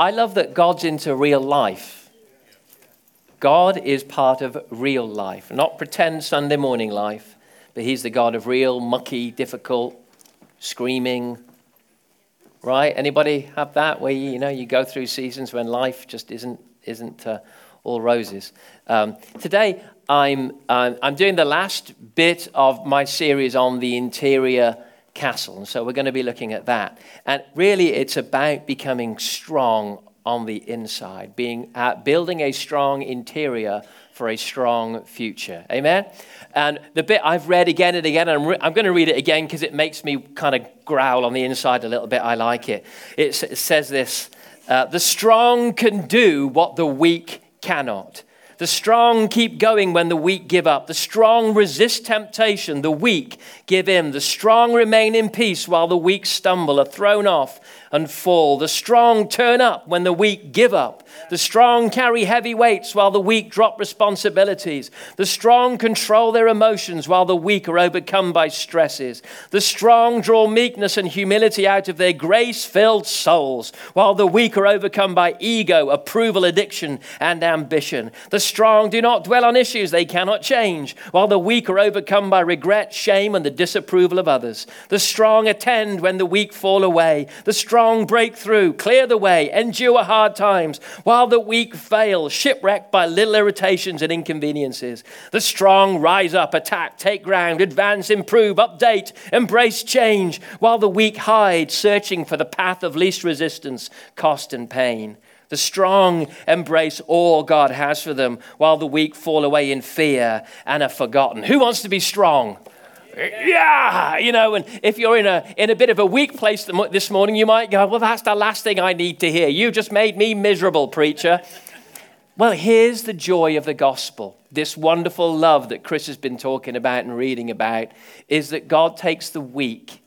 I love that God's into real life. God is part of real life, not pretend Sunday morning life, but He's the God of real, mucky, difficult, screaming. Right? Anybody have that where you, you know you go through seasons when life just isn't isn't uh, all roses? Um, today I'm uh, I'm doing the last bit of my series on the interior castle, and so we're going to be looking at that. And really, it's about becoming strong on the inside, being uh, building a strong interior for a strong future. Amen. And the bit I've read again and again, and I'm, re- I'm going to read it again because it makes me kind of growl on the inside a little bit. I like it. It, it says this uh, The strong can do what the weak cannot. The strong keep going when the weak give up. The strong resist temptation. The weak give in. The strong remain in peace while the weak stumble, are thrown off, and fall. The strong turn up when the weak give up. The strong carry heavy weights while the weak drop responsibilities. The strong control their emotions while the weak are overcome by stresses. The strong draw meekness and humility out of their grace filled souls while the weak are overcome by ego, approval, addiction, and ambition. The strong do not dwell on issues they cannot change while the weak are overcome by regret, shame, and the disapproval of others. The strong attend when the weak fall away. The strong break through, clear the way, endure hard times while the weak fail, shipwrecked by little irritations and inconveniences. The strong rise up, attack, take ground, advance, improve, update, embrace change, while the weak hide, searching for the path of least resistance, cost, and pain. The strong embrace all God has for them, while the weak fall away in fear and are forgotten. Who wants to be strong? Yeah, you know, and if you're in a, in a bit of a weak place this morning, you might go, well, that's the last thing I need to hear. You just made me miserable, preacher. Well, here's the joy of the gospel. This wonderful love that Chris has been talking about and reading about is that God takes the weak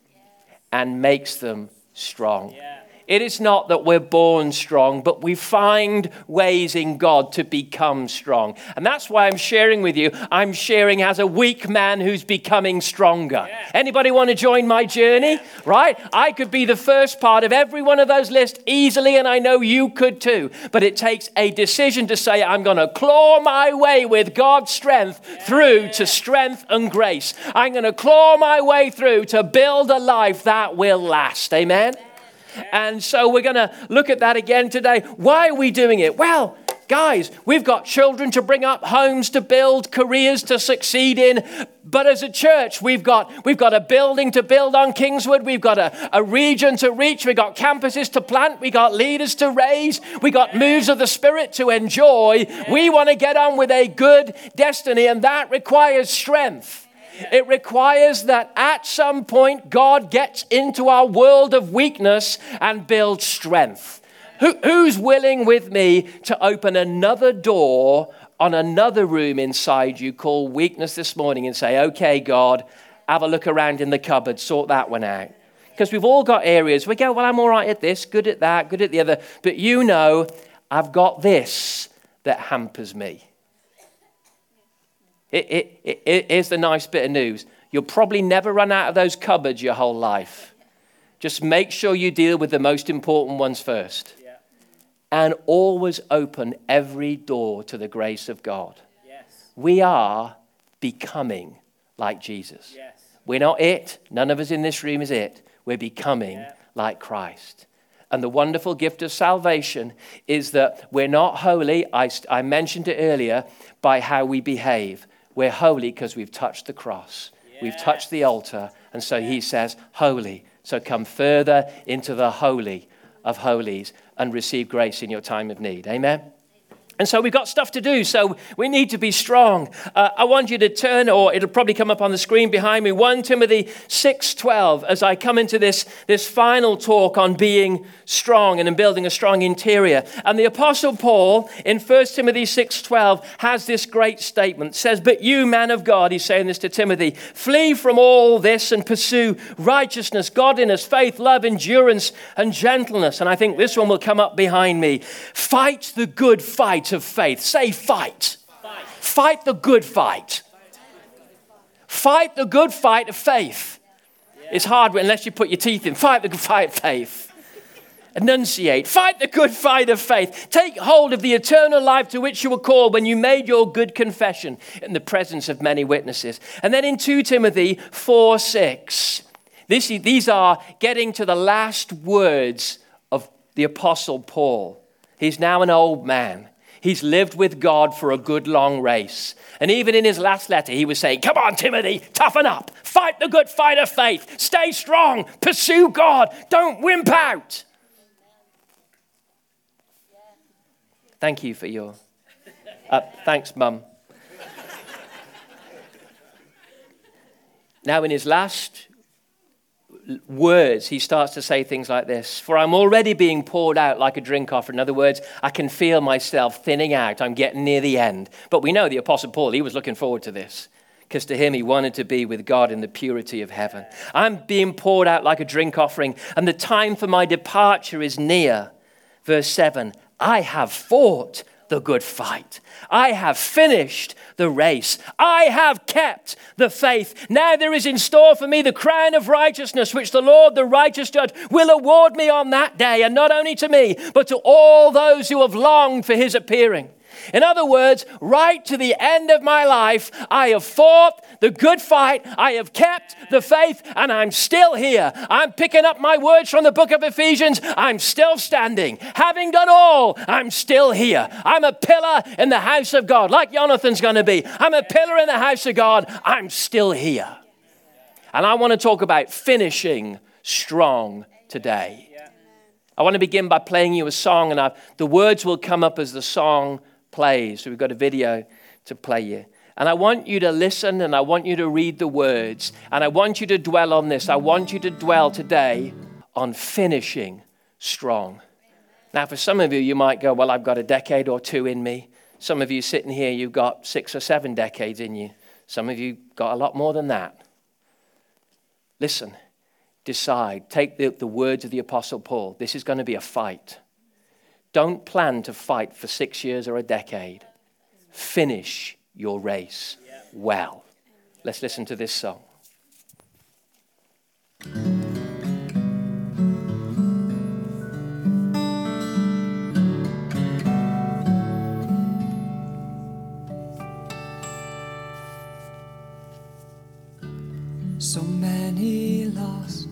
and makes them strong. Yeah. It is not that we're born strong, but we find ways in God to become strong. And that's why I'm sharing with you. I'm sharing as a weak man who's becoming stronger. Yeah. Anybody want to join my journey? Right? I could be the first part of every one of those lists easily, and I know you could too. But it takes a decision to say, I'm going to claw my way with God's strength yeah. through to strength and grace. I'm going to claw my way through to build a life that will last. Amen? And so we're going to look at that again today. Why are we doing it? Well, guys, we've got children to bring up, homes to build, careers to succeed in. But as a church, we've got, we've got a building to build on Kingswood. We've got a, a region to reach. We've got campuses to plant. We've got leaders to raise. We've got moves of the Spirit to enjoy. We want to get on with a good destiny, and that requires strength. It requires that at some point God gets into our world of weakness and builds strength. Who, who's willing with me to open another door on another room inside you called weakness this morning and say, okay, God, have a look around in the cupboard, sort that one out? Because we've all got areas we go, well, I'm all right at this, good at that, good at the other. But you know, I've got this that hampers me. It, it, it, it, here's the nice bit of news you'll probably never run out of those cupboards your whole life. Just make sure you deal with the most important ones first. Yeah. And always open every door to the grace of God. Yes. We are becoming like Jesus. Yes. We're not it. None of us in this room is it. We're becoming yeah. like Christ. And the wonderful gift of salvation is that we're not holy, I, I mentioned it earlier, by how we behave. We're holy because we've touched the cross, we've touched the altar. And so he says, Holy. So come further into the holy of holies and receive grace in your time of need. Amen. And so we've got stuff to do, so we need to be strong. Uh, I want you to turn, or it'll probably come up on the screen behind me, 1 Timothy 6.12, as I come into this, this final talk on being strong and in building a strong interior. And the Apostle Paul in 1 Timothy 6.12 has this great statement. says, But you, man of God, he's saying this to Timothy, flee from all this and pursue righteousness, godliness, faith, love, endurance, and gentleness. And I think this one will come up behind me. Fight the good fight fight of faith. Say, fight. Fight, fight the good fight. Fight the good fight of faith. It's hard unless you put your teeth in. Fight the good fight of faith. enunciate. Fight the good fight of faith. Take hold of the eternal life to which you were called when you made your good confession in the presence of many witnesses. And then in 2 Timothy 4 6, this, these are getting to the last words of the Apostle Paul. He's now an old man. He's lived with God for a good long race. And even in his last letter, he was saying, Come on, Timothy, toughen up. Fight the good fight of faith. Stay strong. Pursue God. Don't wimp out. Thank you for your. Uh, thanks, Mum. now, in his last words, he starts to say things like this For I'm already being poured out like a drink offering. In other words, I can feel myself thinning out. I'm getting near the end. But we know the Apostle Paul, he was looking forward to this because to him he wanted to be with God in the purity of heaven. I'm being poured out like a drink offering, and the time for my departure is near. Verse 7 I have fought the good fight. I have finished the race. I have kept the faith. Now there is in store for me the crown of righteousness, which the Lord, the righteous judge, will award me on that day, and not only to me, but to all those who have longed for his appearing. In other words, right to the end of my life, I have fought the good fight, I have kept the faith, and I'm still here. I'm picking up my words from the book of Ephesians. I'm still standing. Having done all, I'm still here. I'm a pillar in the house of God, like Jonathan's going to be. I'm a pillar in the house of God. I'm still here. And I want to talk about finishing strong today. I want to begin by playing you a song, and I've, the words will come up as the song plays. So we've got a video to play you. And I want you to listen and I want you to read the words. And I want you to dwell on this. I want you to dwell today on finishing strong. Now, for some of you, you might go, Well, I've got a decade or two in me. Some of you sitting here, you've got six or seven decades in you. Some of you got a lot more than that. Listen, decide. Take the, the words of the Apostle Paul. This is going to be a fight. Don't plan to fight for six years or a decade. Finish your race well. Let's listen to this song. So many lost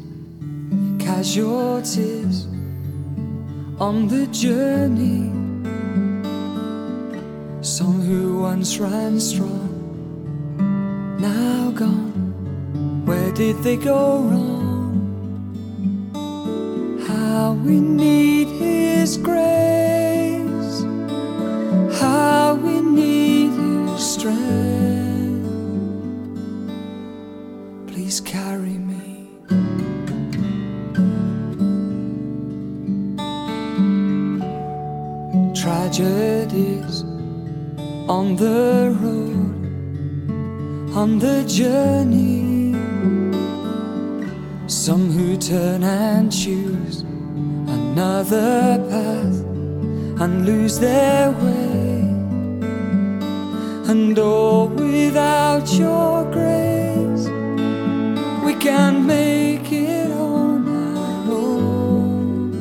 casualties on the journey. Some who once ran strong, now gone. Where did they go wrong? How we need His grace, the road, on the journey. Some who turn and choose another path and lose their way. And all without your grace, we can make it on our own.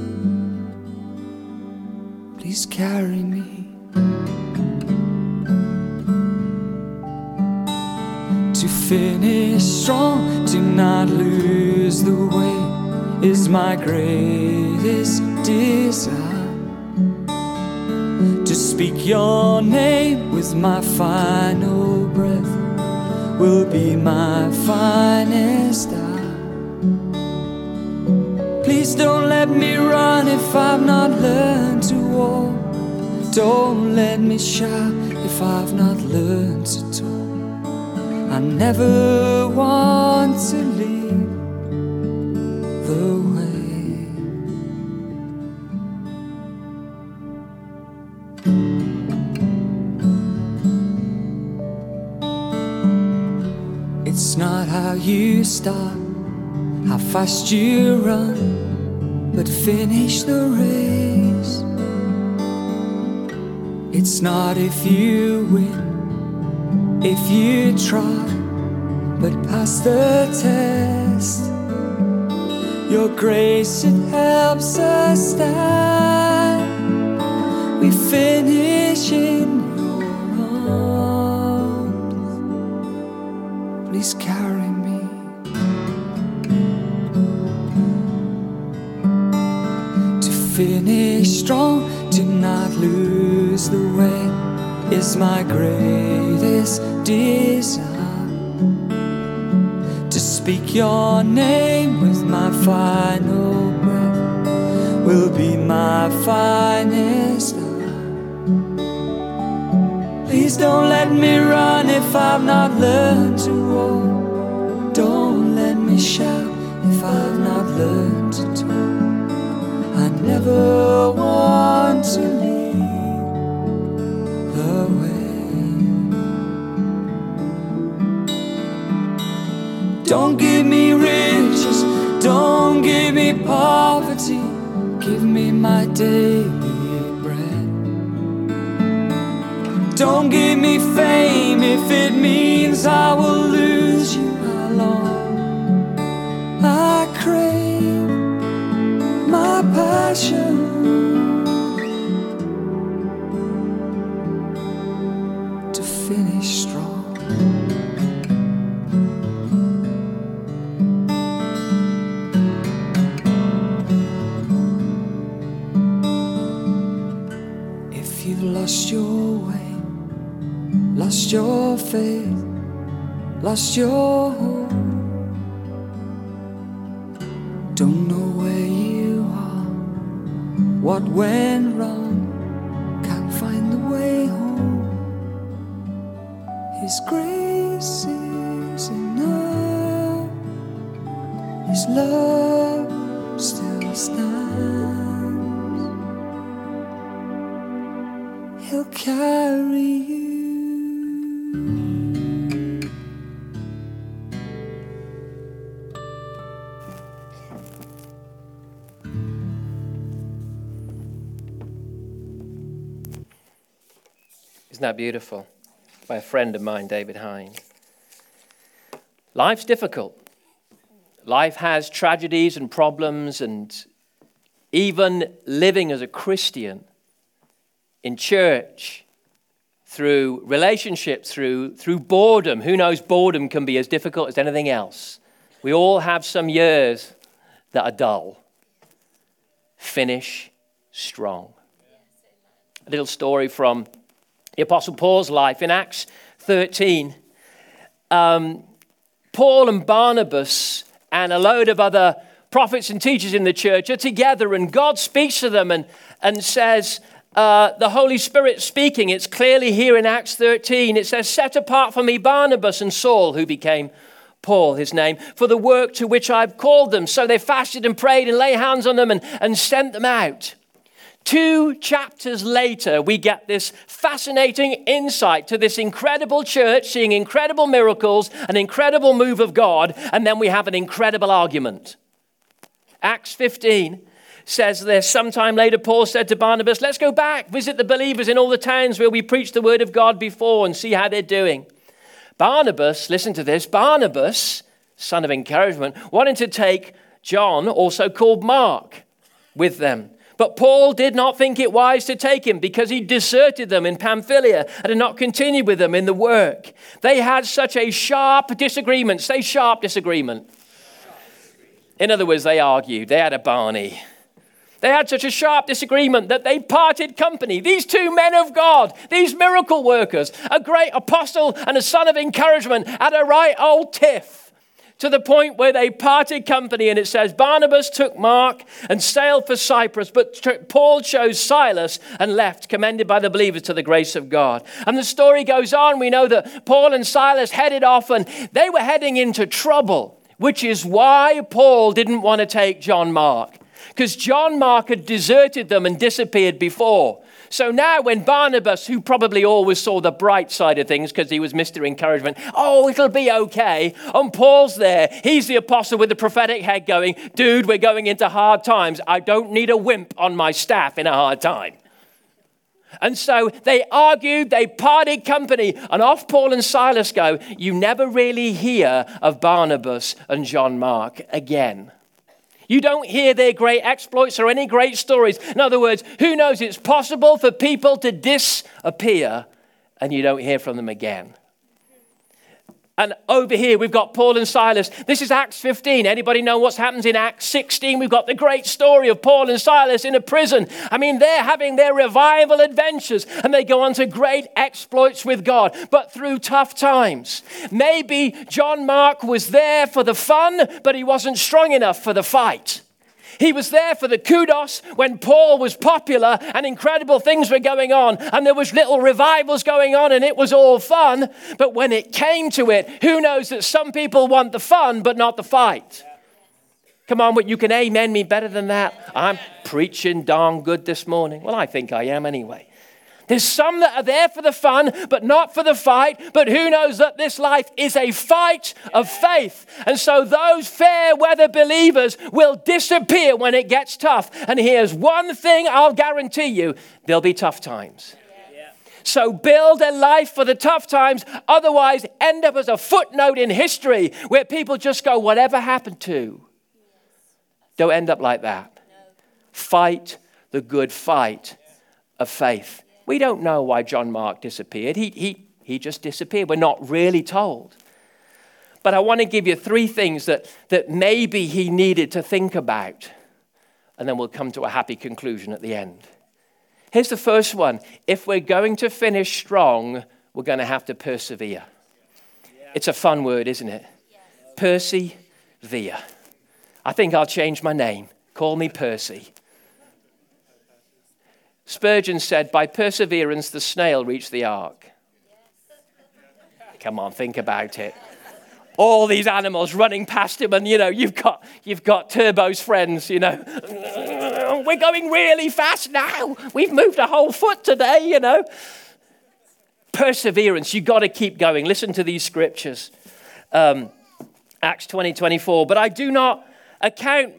Please carry me. Finish strong, to not lose the way, is my greatest desire. To speak your name with my final breath will be my finest hour. Please don't let me run if I've not learned to walk. Don't let me shout if I've not learned to. I never want to leave the way. It's not how you start, how fast you run, but finish the race. It's not if you win, if you try, but pass the test. Your grace, it helps us stand. We finish in your arms. Please carry me. To finish strong, to not lose the way, is my greatest desire to speak your name with my final breath will be my finest hour. Please don't let me run if I've not learned to walk. Don't let me shout if I've not learned me poverty, give me my daily bread. Don't give me fame if it means I will lose you alone. I crave my passion. Lost your hope, don't know where you are, what went wrong, can't find the way home. His grace is enough, His love still stands. He'll carry you. Isn't that beautiful? By a friend of mine, David Hines. Life's difficult. Life has tragedies and problems, and even living as a Christian in church, through relationships, through, through boredom. Who knows, boredom can be as difficult as anything else. We all have some years that are dull. Finish strong. A little story from the Apostle Paul's life in Acts 13. Um, Paul and Barnabas and a load of other prophets and teachers in the church are together, and God speaks to them and, and says, uh, the Holy Spirit speaking. It's clearly here in Acts 13. It says, Set apart for me Barnabas and Saul, who became Paul, his name, for the work to which I've called them. So they fasted and prayed and lay hands on them and, and sent them out. Two chapters later, we get this fascinating insight to this incredible church seeing incredible miracles, an incredible move of God, and then we have an incredible argument. Acts 15 says this. Sometime later, Paul said to Barnabas, Let's go back, visit the believers in all the towns where we preached the word of God before and see how they're doing. Barnabas, listen to this Barnabas, son of encouragement, wanted to take John, also called Mark, with them. But Paul did not think it wise to take him because he deserted them in Pamphylia and had not continued with them in the work. They had such a sharp disagreement. Say sharp disagreement. In other words, they argued. They had a Barney. They had such a sharp disagreement that they parted company. These two men of God, these miracle workers, a great apostle and a son of encouragement, had a right old tiff to the point where they parted company. And it says Barnabas took Mark and sailed for Cyprus, but Paul chose Silas and left, commended by the believers to the grace of God. And the story goes on. We know that Paul and Silas headed off and they were heading into trouble, which is why Paul didn't want to take John Mark because John Mark had deserted them and disappeared before. So now, when Barnabas, who probably always saw the bright side of things because he was Mr. Encouragement, oh, it'll be okay. And Paul's there. He's the apostle with the prophetic head going, dude, we're going into hard times. I don't need a wimp on my staff in a hard time. And so they argued, they parted company, and off Paul and Silas go. You never really hear of Barnabas and John Mark again. You don't hear their great exploits or any great stories. In other words, who knows it's possible for people to disappear and you don't hear from them again. And over here, we've got Paul and Silas. This is Acts 15. Anybody know what's happens in Acts 16? We've got the great story of Paul and Silas in a prison. I mean, they're having their revival adventures and they go on to great exploits with God, but through tough times. Maybe John Mark was there for the fun, but he wasn't strong enough for the fight. He was there for the kudos when Paul was popular and incredible things were going on and there was little revivals going on and it was all fun. But when it came to it, who knows that some people want the fun but not the fight? Come on, but you can amen me better than that. I'm preaching darn good this morning. Well, I think I am anyway. There's some that are there for the fun, but not for the fight. But who knows that this life is a fight of faith? And so those fair weather believers will disappear when it gets tough. And here's one thing I'll guarantee you there'll be tough times. So build a life for the tough times, otherwise, end up as a footnote in history where people just go, whatever happened to. Don't end up like that. Fight the good fight of faith. We don't know why John Mark disappeared. He, he, he just disappeared. We're not really told. But I want to give you three things that, that maybe he needed to think about. And then we'll come to a happy conclusion at the end. Here's the first one if we're going to finish strong, we're going to have to persevere. It's a fun word, isn't it? Percy, Persevere. I think I'll change my name. Call me Percy. Spurgeon said, By perseverance, the snail reached the ark. Come on, think about it. All these animals running past him, and you know, you've got, you've got Turbo's friends, you know. We're going really fast now. We've moved a whole foot today, you know. Perseverance, you've got to keep going. Listen to these scriptures. Um, Acts 20 24. But I do not account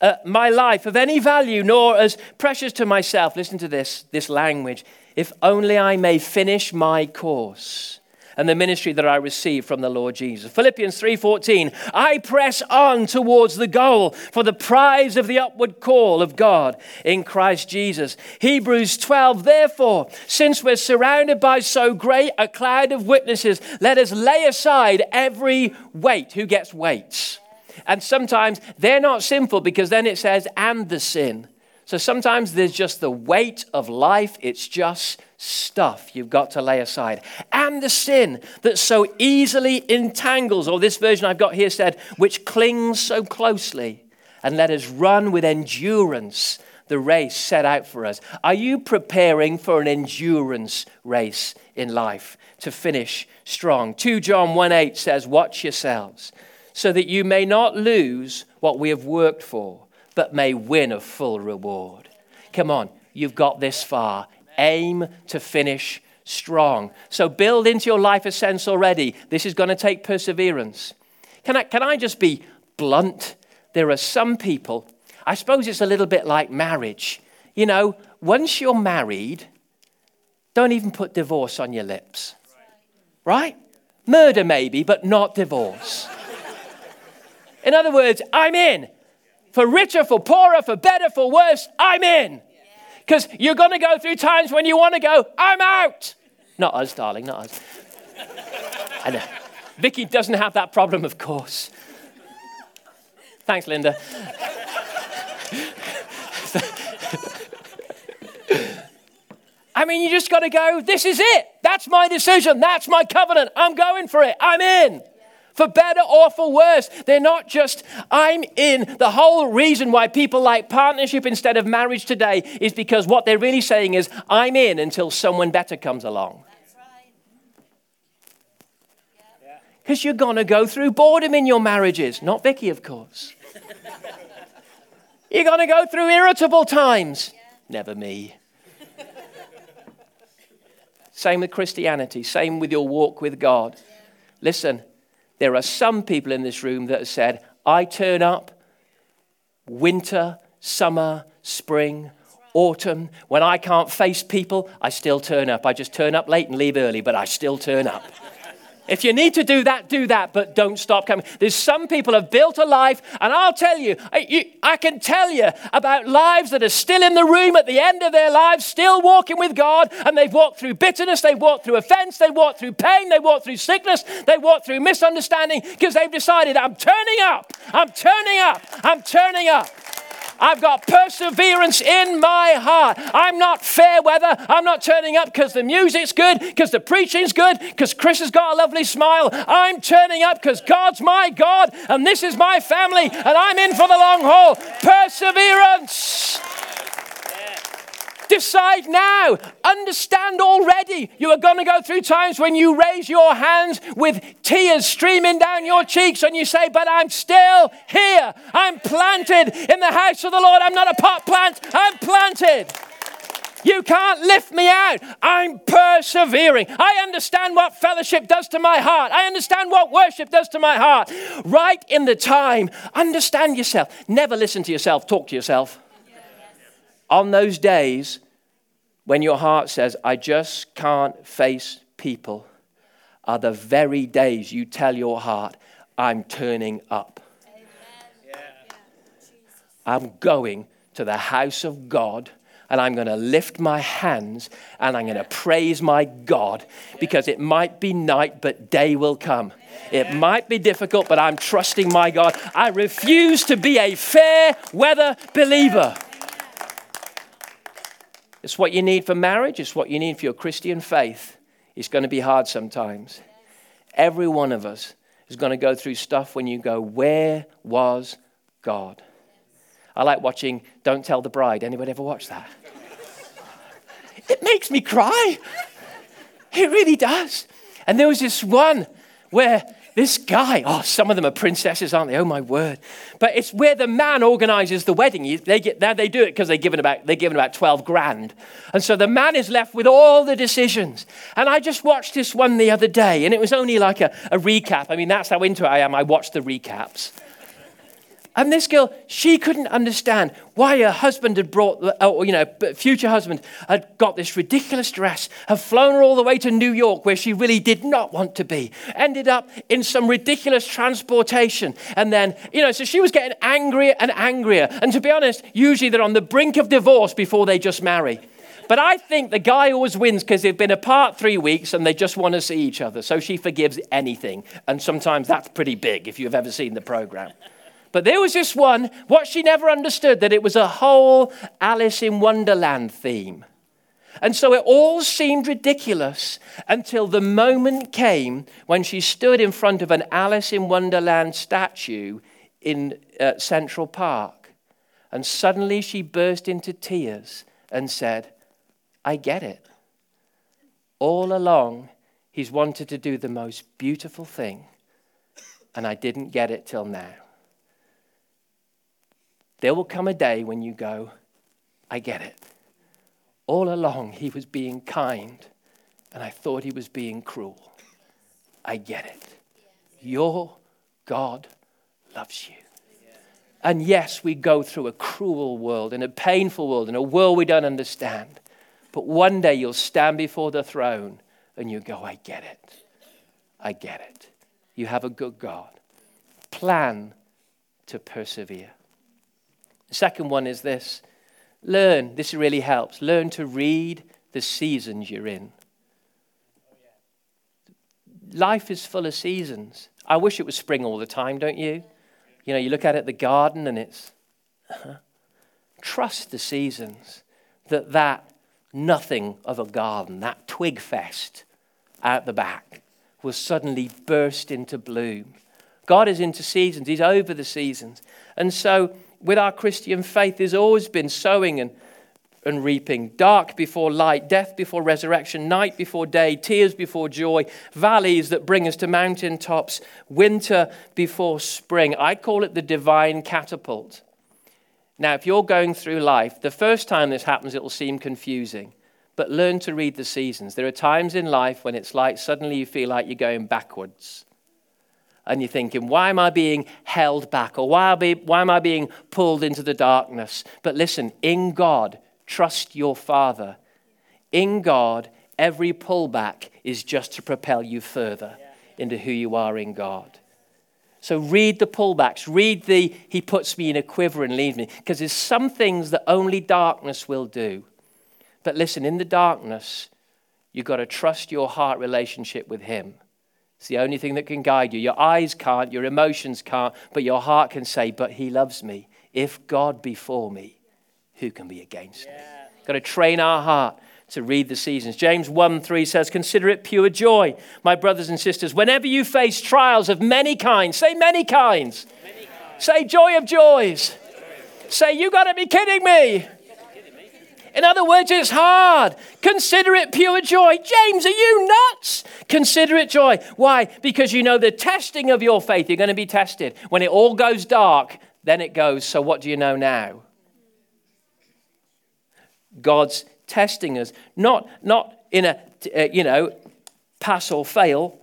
uh, my life of any value, nor as precious to myself. Listen to this, this language. If only I may finish my course and the ministry that I receive from the Lord Jesus. Philippians 3:14 I press on towards the goal for the prize of the upward call of God in Christ Jesus. Hebrews 12 Therefore since we're surrounded by so great a cloud of witnesses let us lay aside every weight who gets weights and sometimes they're not sinful because then it says, and the sin. So sometimes there's just the weight of life, it's just stuff you've got to lay aside. And the sin that so easily entangles, or this version I've got here said, which clings so closely. And let us run with endurance the race set out for us. Are you preparing for an endurance race in life to finish strong? 2 John 1 8 says, Watch yourselves so that you may not lose what we have worked for, but may win a full reward. Come on, you've got this far. Aim to finish strong. So build into your life a sense already. This is going to take perseverance. Can I, can I just be blunt? There are some people, I suppose it's a little bit like marriage. You know, once you're married, don't even put divorce on your lips. Right? Murder, maybe, but not divorce. In other words, I'm in. For richer, for poorer, for better, for worse, I'm in. Because you're going to go through times when you want to go, I'm out. Not us, darling, not us. I know. Vicky doesn't have that problem, of course. Thanks, Linda. I mean, you just got to go, this is it. That's my decision. That's my covenant. I'm going for it. I'm in for better or for worse. They're not just, I'm in. The whole reason why people like partnership instead of marriage today is because what they're really saying is, I'm in until someone better comes along. Because you're going to go through boredom in your marriages. Not Vicky, of course. you're going to go through irritable times. Never me. Same with Christianity, same with your walk with God. Listen, there are some people in this room that have said, I turn up winter, summer, spring, autumn. When I can't face people, I still turn up. I just turn up late and leave early, but I still turn up. If you need to do that, do that, but don't stop coming. There's some people have built a life, and I'll tell you I, you, I can tell you about lives that are still in the room at the end of their lives, still walking with God, and they've walked through bitterness, they've walked through offense, they've walked through pain, they've walked through sickness, they've walked through misunderstanding because they've decided, I'm turning up, I'm turning up, I'm turning up. I've got perseverance in my heart. I'm not fair weather. I'm not turning up because the music's good, because the preaching's good, because Chris has got a lovely smile. I'm turning up because God's my God and this is my family and I'm in for the long haul. Perseverance. Decide now. Understand already. You are going to go through times when you raise your hands with tears streaming down your cheeks and you say, But I'm still here. I'm planted in the house of the Lord. I'm not a pot plant, I'm planted. You can't lift me out. I'm persevering. I understand what fellowship does to my heart. I understand what worship does to my heart. Right in the time, understand yourself. Never listen to yourself, talk to yourself on those days when your heart says, I just can't face people, are the very days you tell your heart, I'm turning up. I'm going to the house of God and I'm going to lift my hands and I'm going to praise my God because it might be night, but day will come. It might be difficult, but I'm trusting my God. I refuse to be a fair weather believer. It's what you need for marriage, it's what you need for your Christian faith. It's going to be hard sometimes. Every one of us is going to go through stuff when you go, Where was God? I like watching Don't Tell the Bride. Anybody ever watch that? it makes me cry. It really does. And there was this one where this guy, oh, some of them are princesses, aren't they? Oh, my word. But it's where the man organizes the wedding. They, get, they do it because they're given, about, they're given about 12 grand. And so the man is left with all the decisions. And I just watched this one the other day, and it was only like a, a recap. I mean, that's how into it I am. I watch the recaps. And this girl, she couldn't understand why her husband had brought, or, uh, you know, future husband had got this ridiculous dress, had flown her all the way to New York where she really did not want to be, ended up in some ridiculous transportation. And then, you know, so she was getting angrier and angrier. And to be honest, usually they're on the brink of divorce before they just marry. But I think the guy always wins because they've been apart three weeks and they just want to see each other. So she forgives anything. And sometimes that's pretty big if you've ever seen the program. But there was this one, what she never understood, that it was a whole Alice in Wonderland theme. And so it all seemed ridiculous until the moment came when she stood in front of an Alice in Wonderland statue in uh, Central Park. And suddenly she burst into tears and said, I get it. All along, he's wanted to do the most beautiful thing, and I didn't get it till now. There will come a day when you go, I get it. All along, he was being kind, and I thought he was being cruel. I get it. Your God loves you. And yes, we go through a cruel world and a painful world and a world we don't understand. But one day you'll stand before the throne and you go, I get it. I get it. You have a good God. Plan to persevere. The second one is this learn, this really helps, learn to read the seasons you're in. Life is full of seasons. I wish it was spring all the time, don't you? You know, you look out at the garden, and it's. Uh-huh. Trust the seasons. That that nothing of a garden, that twig fest out the back, will suddenly burst into bloom. God is into seasons, He's over the seasons. And so with our Christian faith, there's always been sowing and, and reaping, dark before light, death before resurrection, night before day, tears before joy, valleys that bring us to mountain tops, winter before spring. I call it the divine catapult. Now, if you're going through life, the first time this happens, it will seem confusing. But learn to read the seasons. There are times in life when it's like suddenly you feel like you're going backwards and you're thinking, why am I being held back? Or why, be, why am I being pulled into the darkness? But listen, in God, trust your Father. In God, every pullback is just to propel you further. into who you are in God. So read the pullbacks, read the He puts me in a quiver and leaves me, because there's some things that only darkness will do. But listen, in the darkness, you've got to trust your heart relationship with Him. It's the only thing that can guide you. Your eyes can't, your emotions can't, but your heart can say, But He loves me. If God be for me, who can be against yeah. me? Got to train our heart to read the seasons. James 1 3 says, Consider it pure joy, my brothers and sisters, whenever you face trials of many kinds. Say many kinds. Many kinds. Say joy of joys. Say, You got to be kidding me. In other words, it's hard. Consider it pure joy. James, are you nuts? Consider it joy. Why? Because you know the testing of your faith, you're going to be tested. When it all goes dark, then it goes, so what do you know now? God's testing us, not, not in a, uh, you know, pass or fail.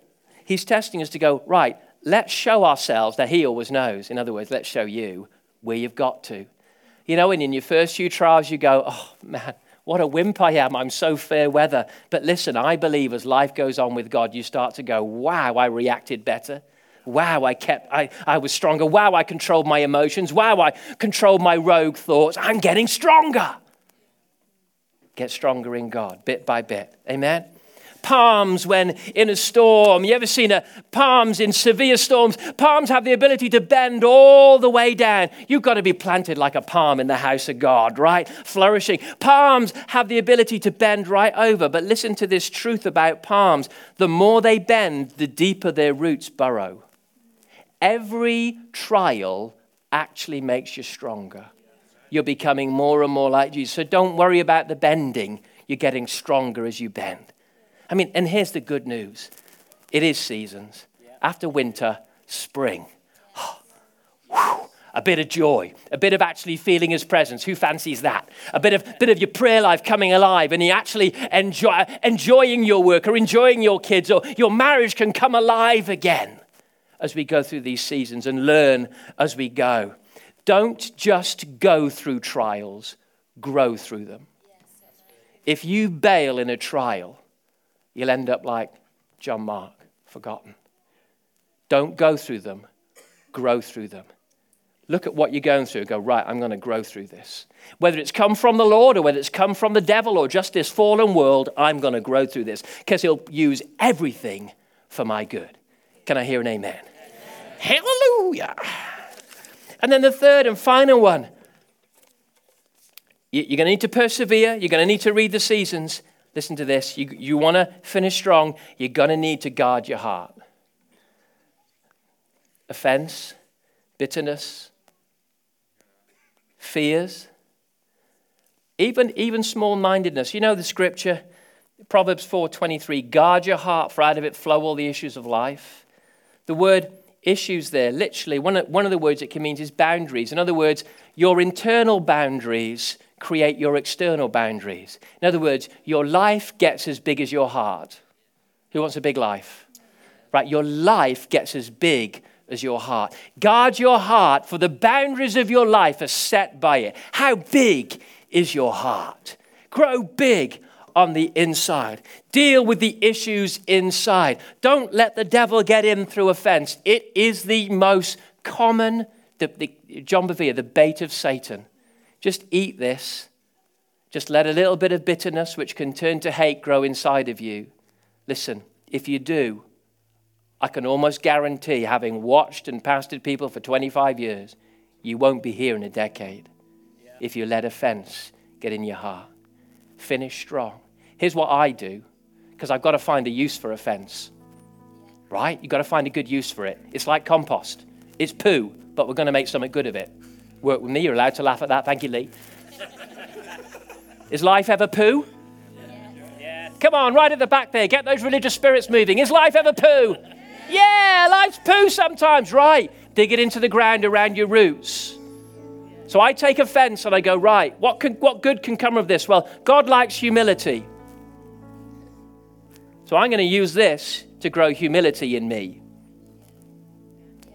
He's testing us to go, right, let's show ourselves that He always knows. In other words, let's show you where you've got to. You know, and in your first few trials, you go, oh man, what a wimp I am. I'm so fair weather. But listen, I believe as life goes on with God, you start to go, wow, I reacted better. Wow, I kept, I, I was stronger. Wow, I controlled my emotions. Wow, I controlled my rogue thoughts. I'm getting stronger. Get stronger in God, bit by bit. Amen? Palms when in a storm. You ever seen a palms in severe storms? Palms have the ability to bend all the way down. You've got to be planted like a palm in the house of God, right? Flourishing. Palms have the ability to bend right over. But listen to this truth about palms the more they bend, the deeper their roots burrow. Every trial actually makes you stronger. You're becoming more and more like Jesus. So don't worry about the bending. You're getting stronger as you bend. I mean, and here's the good news it is seasons. After winter, spring. a bit of joy, a bit of actually feeling his presence. Who fancies that? A bit of, bit of your prayer life coming alive and you actually enjoy, enjoying your work or enjoying your kids or your marriage can come alive again as we go through these seasons and learn as we go. Don't just go through trials, grow through them. If you bail in a trial, you'll end up like John Mark, forgotten. Don't go through them, grow through them. Look at what you're going through. Go, right, I'm going to grow through this. Whether it's come from the Lord or whether it's come from the devil or just this fallen world, I'm going to grow through this because he'll use everything for my good. Can I hear an amen? amen? Hallelujah. And then the third and final one you're going to need to persevere, you're going to need to read the seasons, listen to this. You, you want to finish strong, you're going to need to guard your heart. Offense, bitterness, fears, even, even small mindedness. You know the scripture, Proverbs 4:23, guard your heart, for out of it flow all the issues of life. The word issues there, literally, one of, one of the words it can mean is boundaries. In other words, your internal boundaries create your external boundaries. In other words, your life gets as big as your heart. Who wants a big life? Right? Your life gets as big as your heart. Guard your heart, for the boundaries of your life are set by it. How big is your heart? Grow big on the inside. Deal with the issues inside. Don't let the devil get in through a fence. It is the most common, the, the, John Bevere, the bait of Satan. Just eat this. Just let a little bit of bitterness, which can turn to hate, grow inside of you. Listen, if you do, I can almost guarantee, having watched and pastored people for 25 years, you won't be here in a decade yeah. if you let offense get in your heart. Finish strong. Here's what I do, because I've got to find a use for offense. Right? You've got to find a good use for it. It's like compost. It's poo, but we're going to make something good of it work with me. You're allowed to laugh at that. Thank you, Lee. Is life ever poo? Yeah. Come on, right at the back there. Get those religious spirits moving. Is life ever poo? Yeah, life's poo sometimes, right? Dig it into the ground around your roots. So I take offense and I go, right, what, can, what good can come of this? Well, God likes humility. So I'm going to use this to grow humility in me.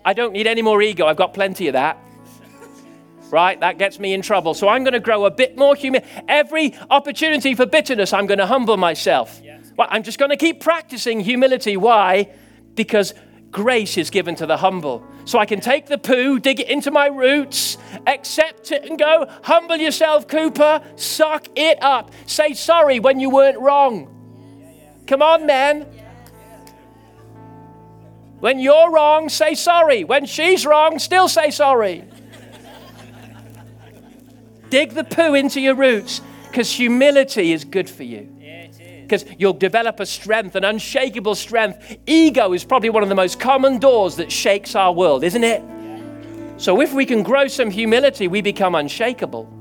I don't need any more ego, I've got plenty of that right? That gets me in trouble. So I'm going to grow a bit more human. Every opportunity for bitterness, I'm going to humble myself. Yes. Well, I'm just going to keep practicing humility. Why? because grace is given to the humble. So I can take the poo, dig it into my roots, accept it, and go, humble yourself, Cooper, suck it up. Say sorry when you weren't wrong. Come on, man. When you're wrong, say sorry. When she's wrong, still say sorry. Dig the poo into your roots because humility is good for you because you'll develop a strength, an unshakable strength. Ego is probably one of the most common doors that shakes our world, isn't it? So if we can grow some humility, we become unshakable.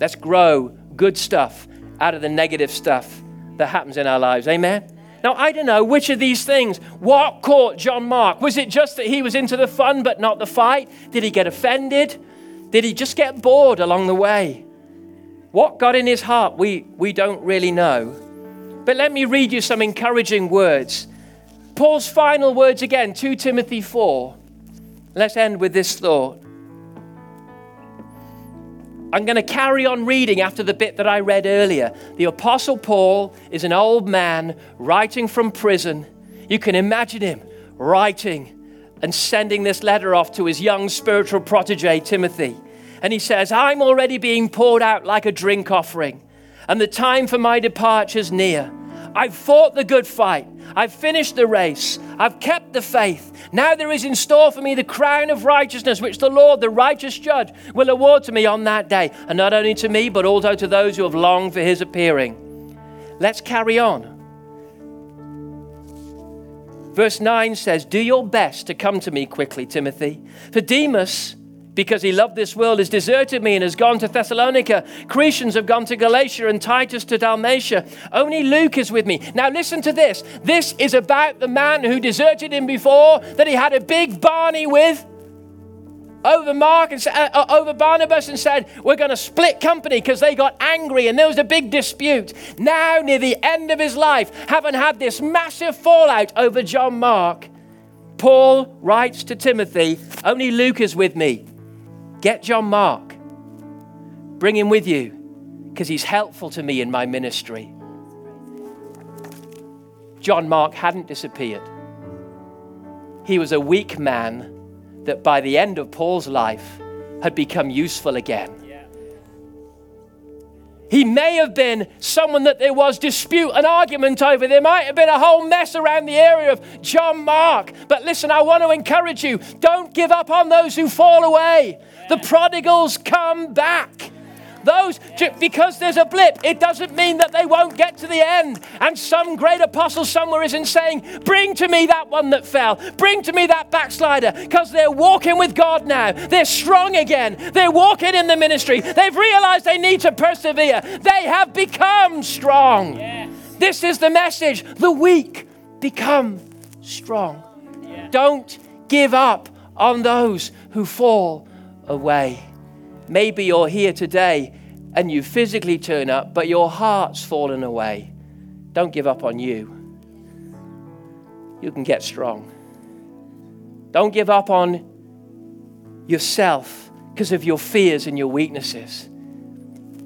Let's grow good stuff out of the negative stuff that happens in our lives. Amen? Now, I don't know which of these things, what caught John Mark? Was it just that he was into the fun but not the fight? Did he get offended? Did he just get bored along the way? What got in his heart, we, we don't really know. But let me read you some encouraging words. Paul's final words again, 2 Timothy 4. Let's end with this thought. I'm going to carry on reading after the bit that I read earlier. The Apostle Paul is an old man writing from prison. You can imagine him writing and sending this letter off to his young spiritual protege, Timothy and he says, I'm already being poured out like a drink offering, and the time for my departure is near. I've fought the good fight. I've finished the race. I've kept the faith. Now there is in store for me the crown of righteousness, which the Lord, the righteous judge, will award to me on that day. And not only to me, but also to those who have longed for his appearing. Let's carry on. Verse 9 says, Do your best to come to me quickly, Timothy. For Demas, because he loved this world, has deserted me and has gone to Thessalonica. Crescens have gone to Galatia and Titus to Dalmatia. Only Luke is with me. Now, listen to this. This is about the man who deserted him before, that he had a big Barney with over Mark and uh, uh, over Barnabas and said, We're going to split company because they got angry and there was a big dispute. Now, near the end of his life, having had this massive fallout over John Mark, Paul writes to Timothy, Only Luke is with me. Get John Mark, bring him with you because he's helpful to me in my ministry. John Mark hadn't disappeared. He was a weak man that by the end of Paul's life had become useful again. He may have been someone that there was dispute and argument over. There might have been a whole mess around the area of John Mark. But listen, I want to encourage you don't give up on those who fall away. The prodigals come back. Those, because there's a blip, it doesn't mean that they won't get to the end. And some great apostle somewhere isn't saying, Bring to me that one that fell, bring to me that backslider, because they're walking with God now. They're strong again. They're walking in the ministry. They've realized they need to persevere. They have become strong. Yes. This is the message. The weak become strong. Yeah. Don't give up on those who fall away. Maybe you're here today and you physically turn up, but your heart's fallen away. Don't give up on you. You can get strong. Don't give up on yourself because of your fears and your weaknesses.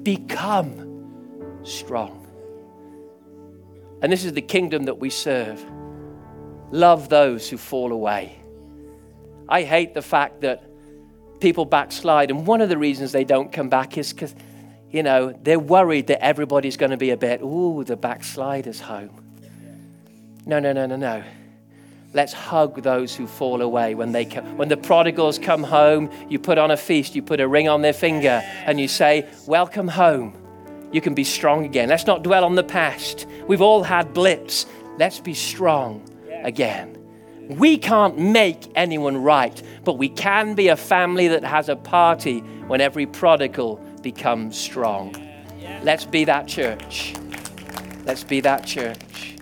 Become strong. And this is the kingdom that we serve. Love those who fall away. I hate the fact that people backslide. And one of the reasons they don't come back is because, you know, they're worried that everybody's going to be a bit, ooh, the backslider's home. No, no, no, no, no. Let's hug those who fall away when they come. When the prodigals come home, you put on a feast, you put a ring on their finger, and you say, Welcome home. You can be strong again. Let's not dwell on the past. We've all had blips. Let's be strong again. We can't make anyone right, but we can be a family that has a party when every prodigal becomes strong. Let's be that church. Let's be that church.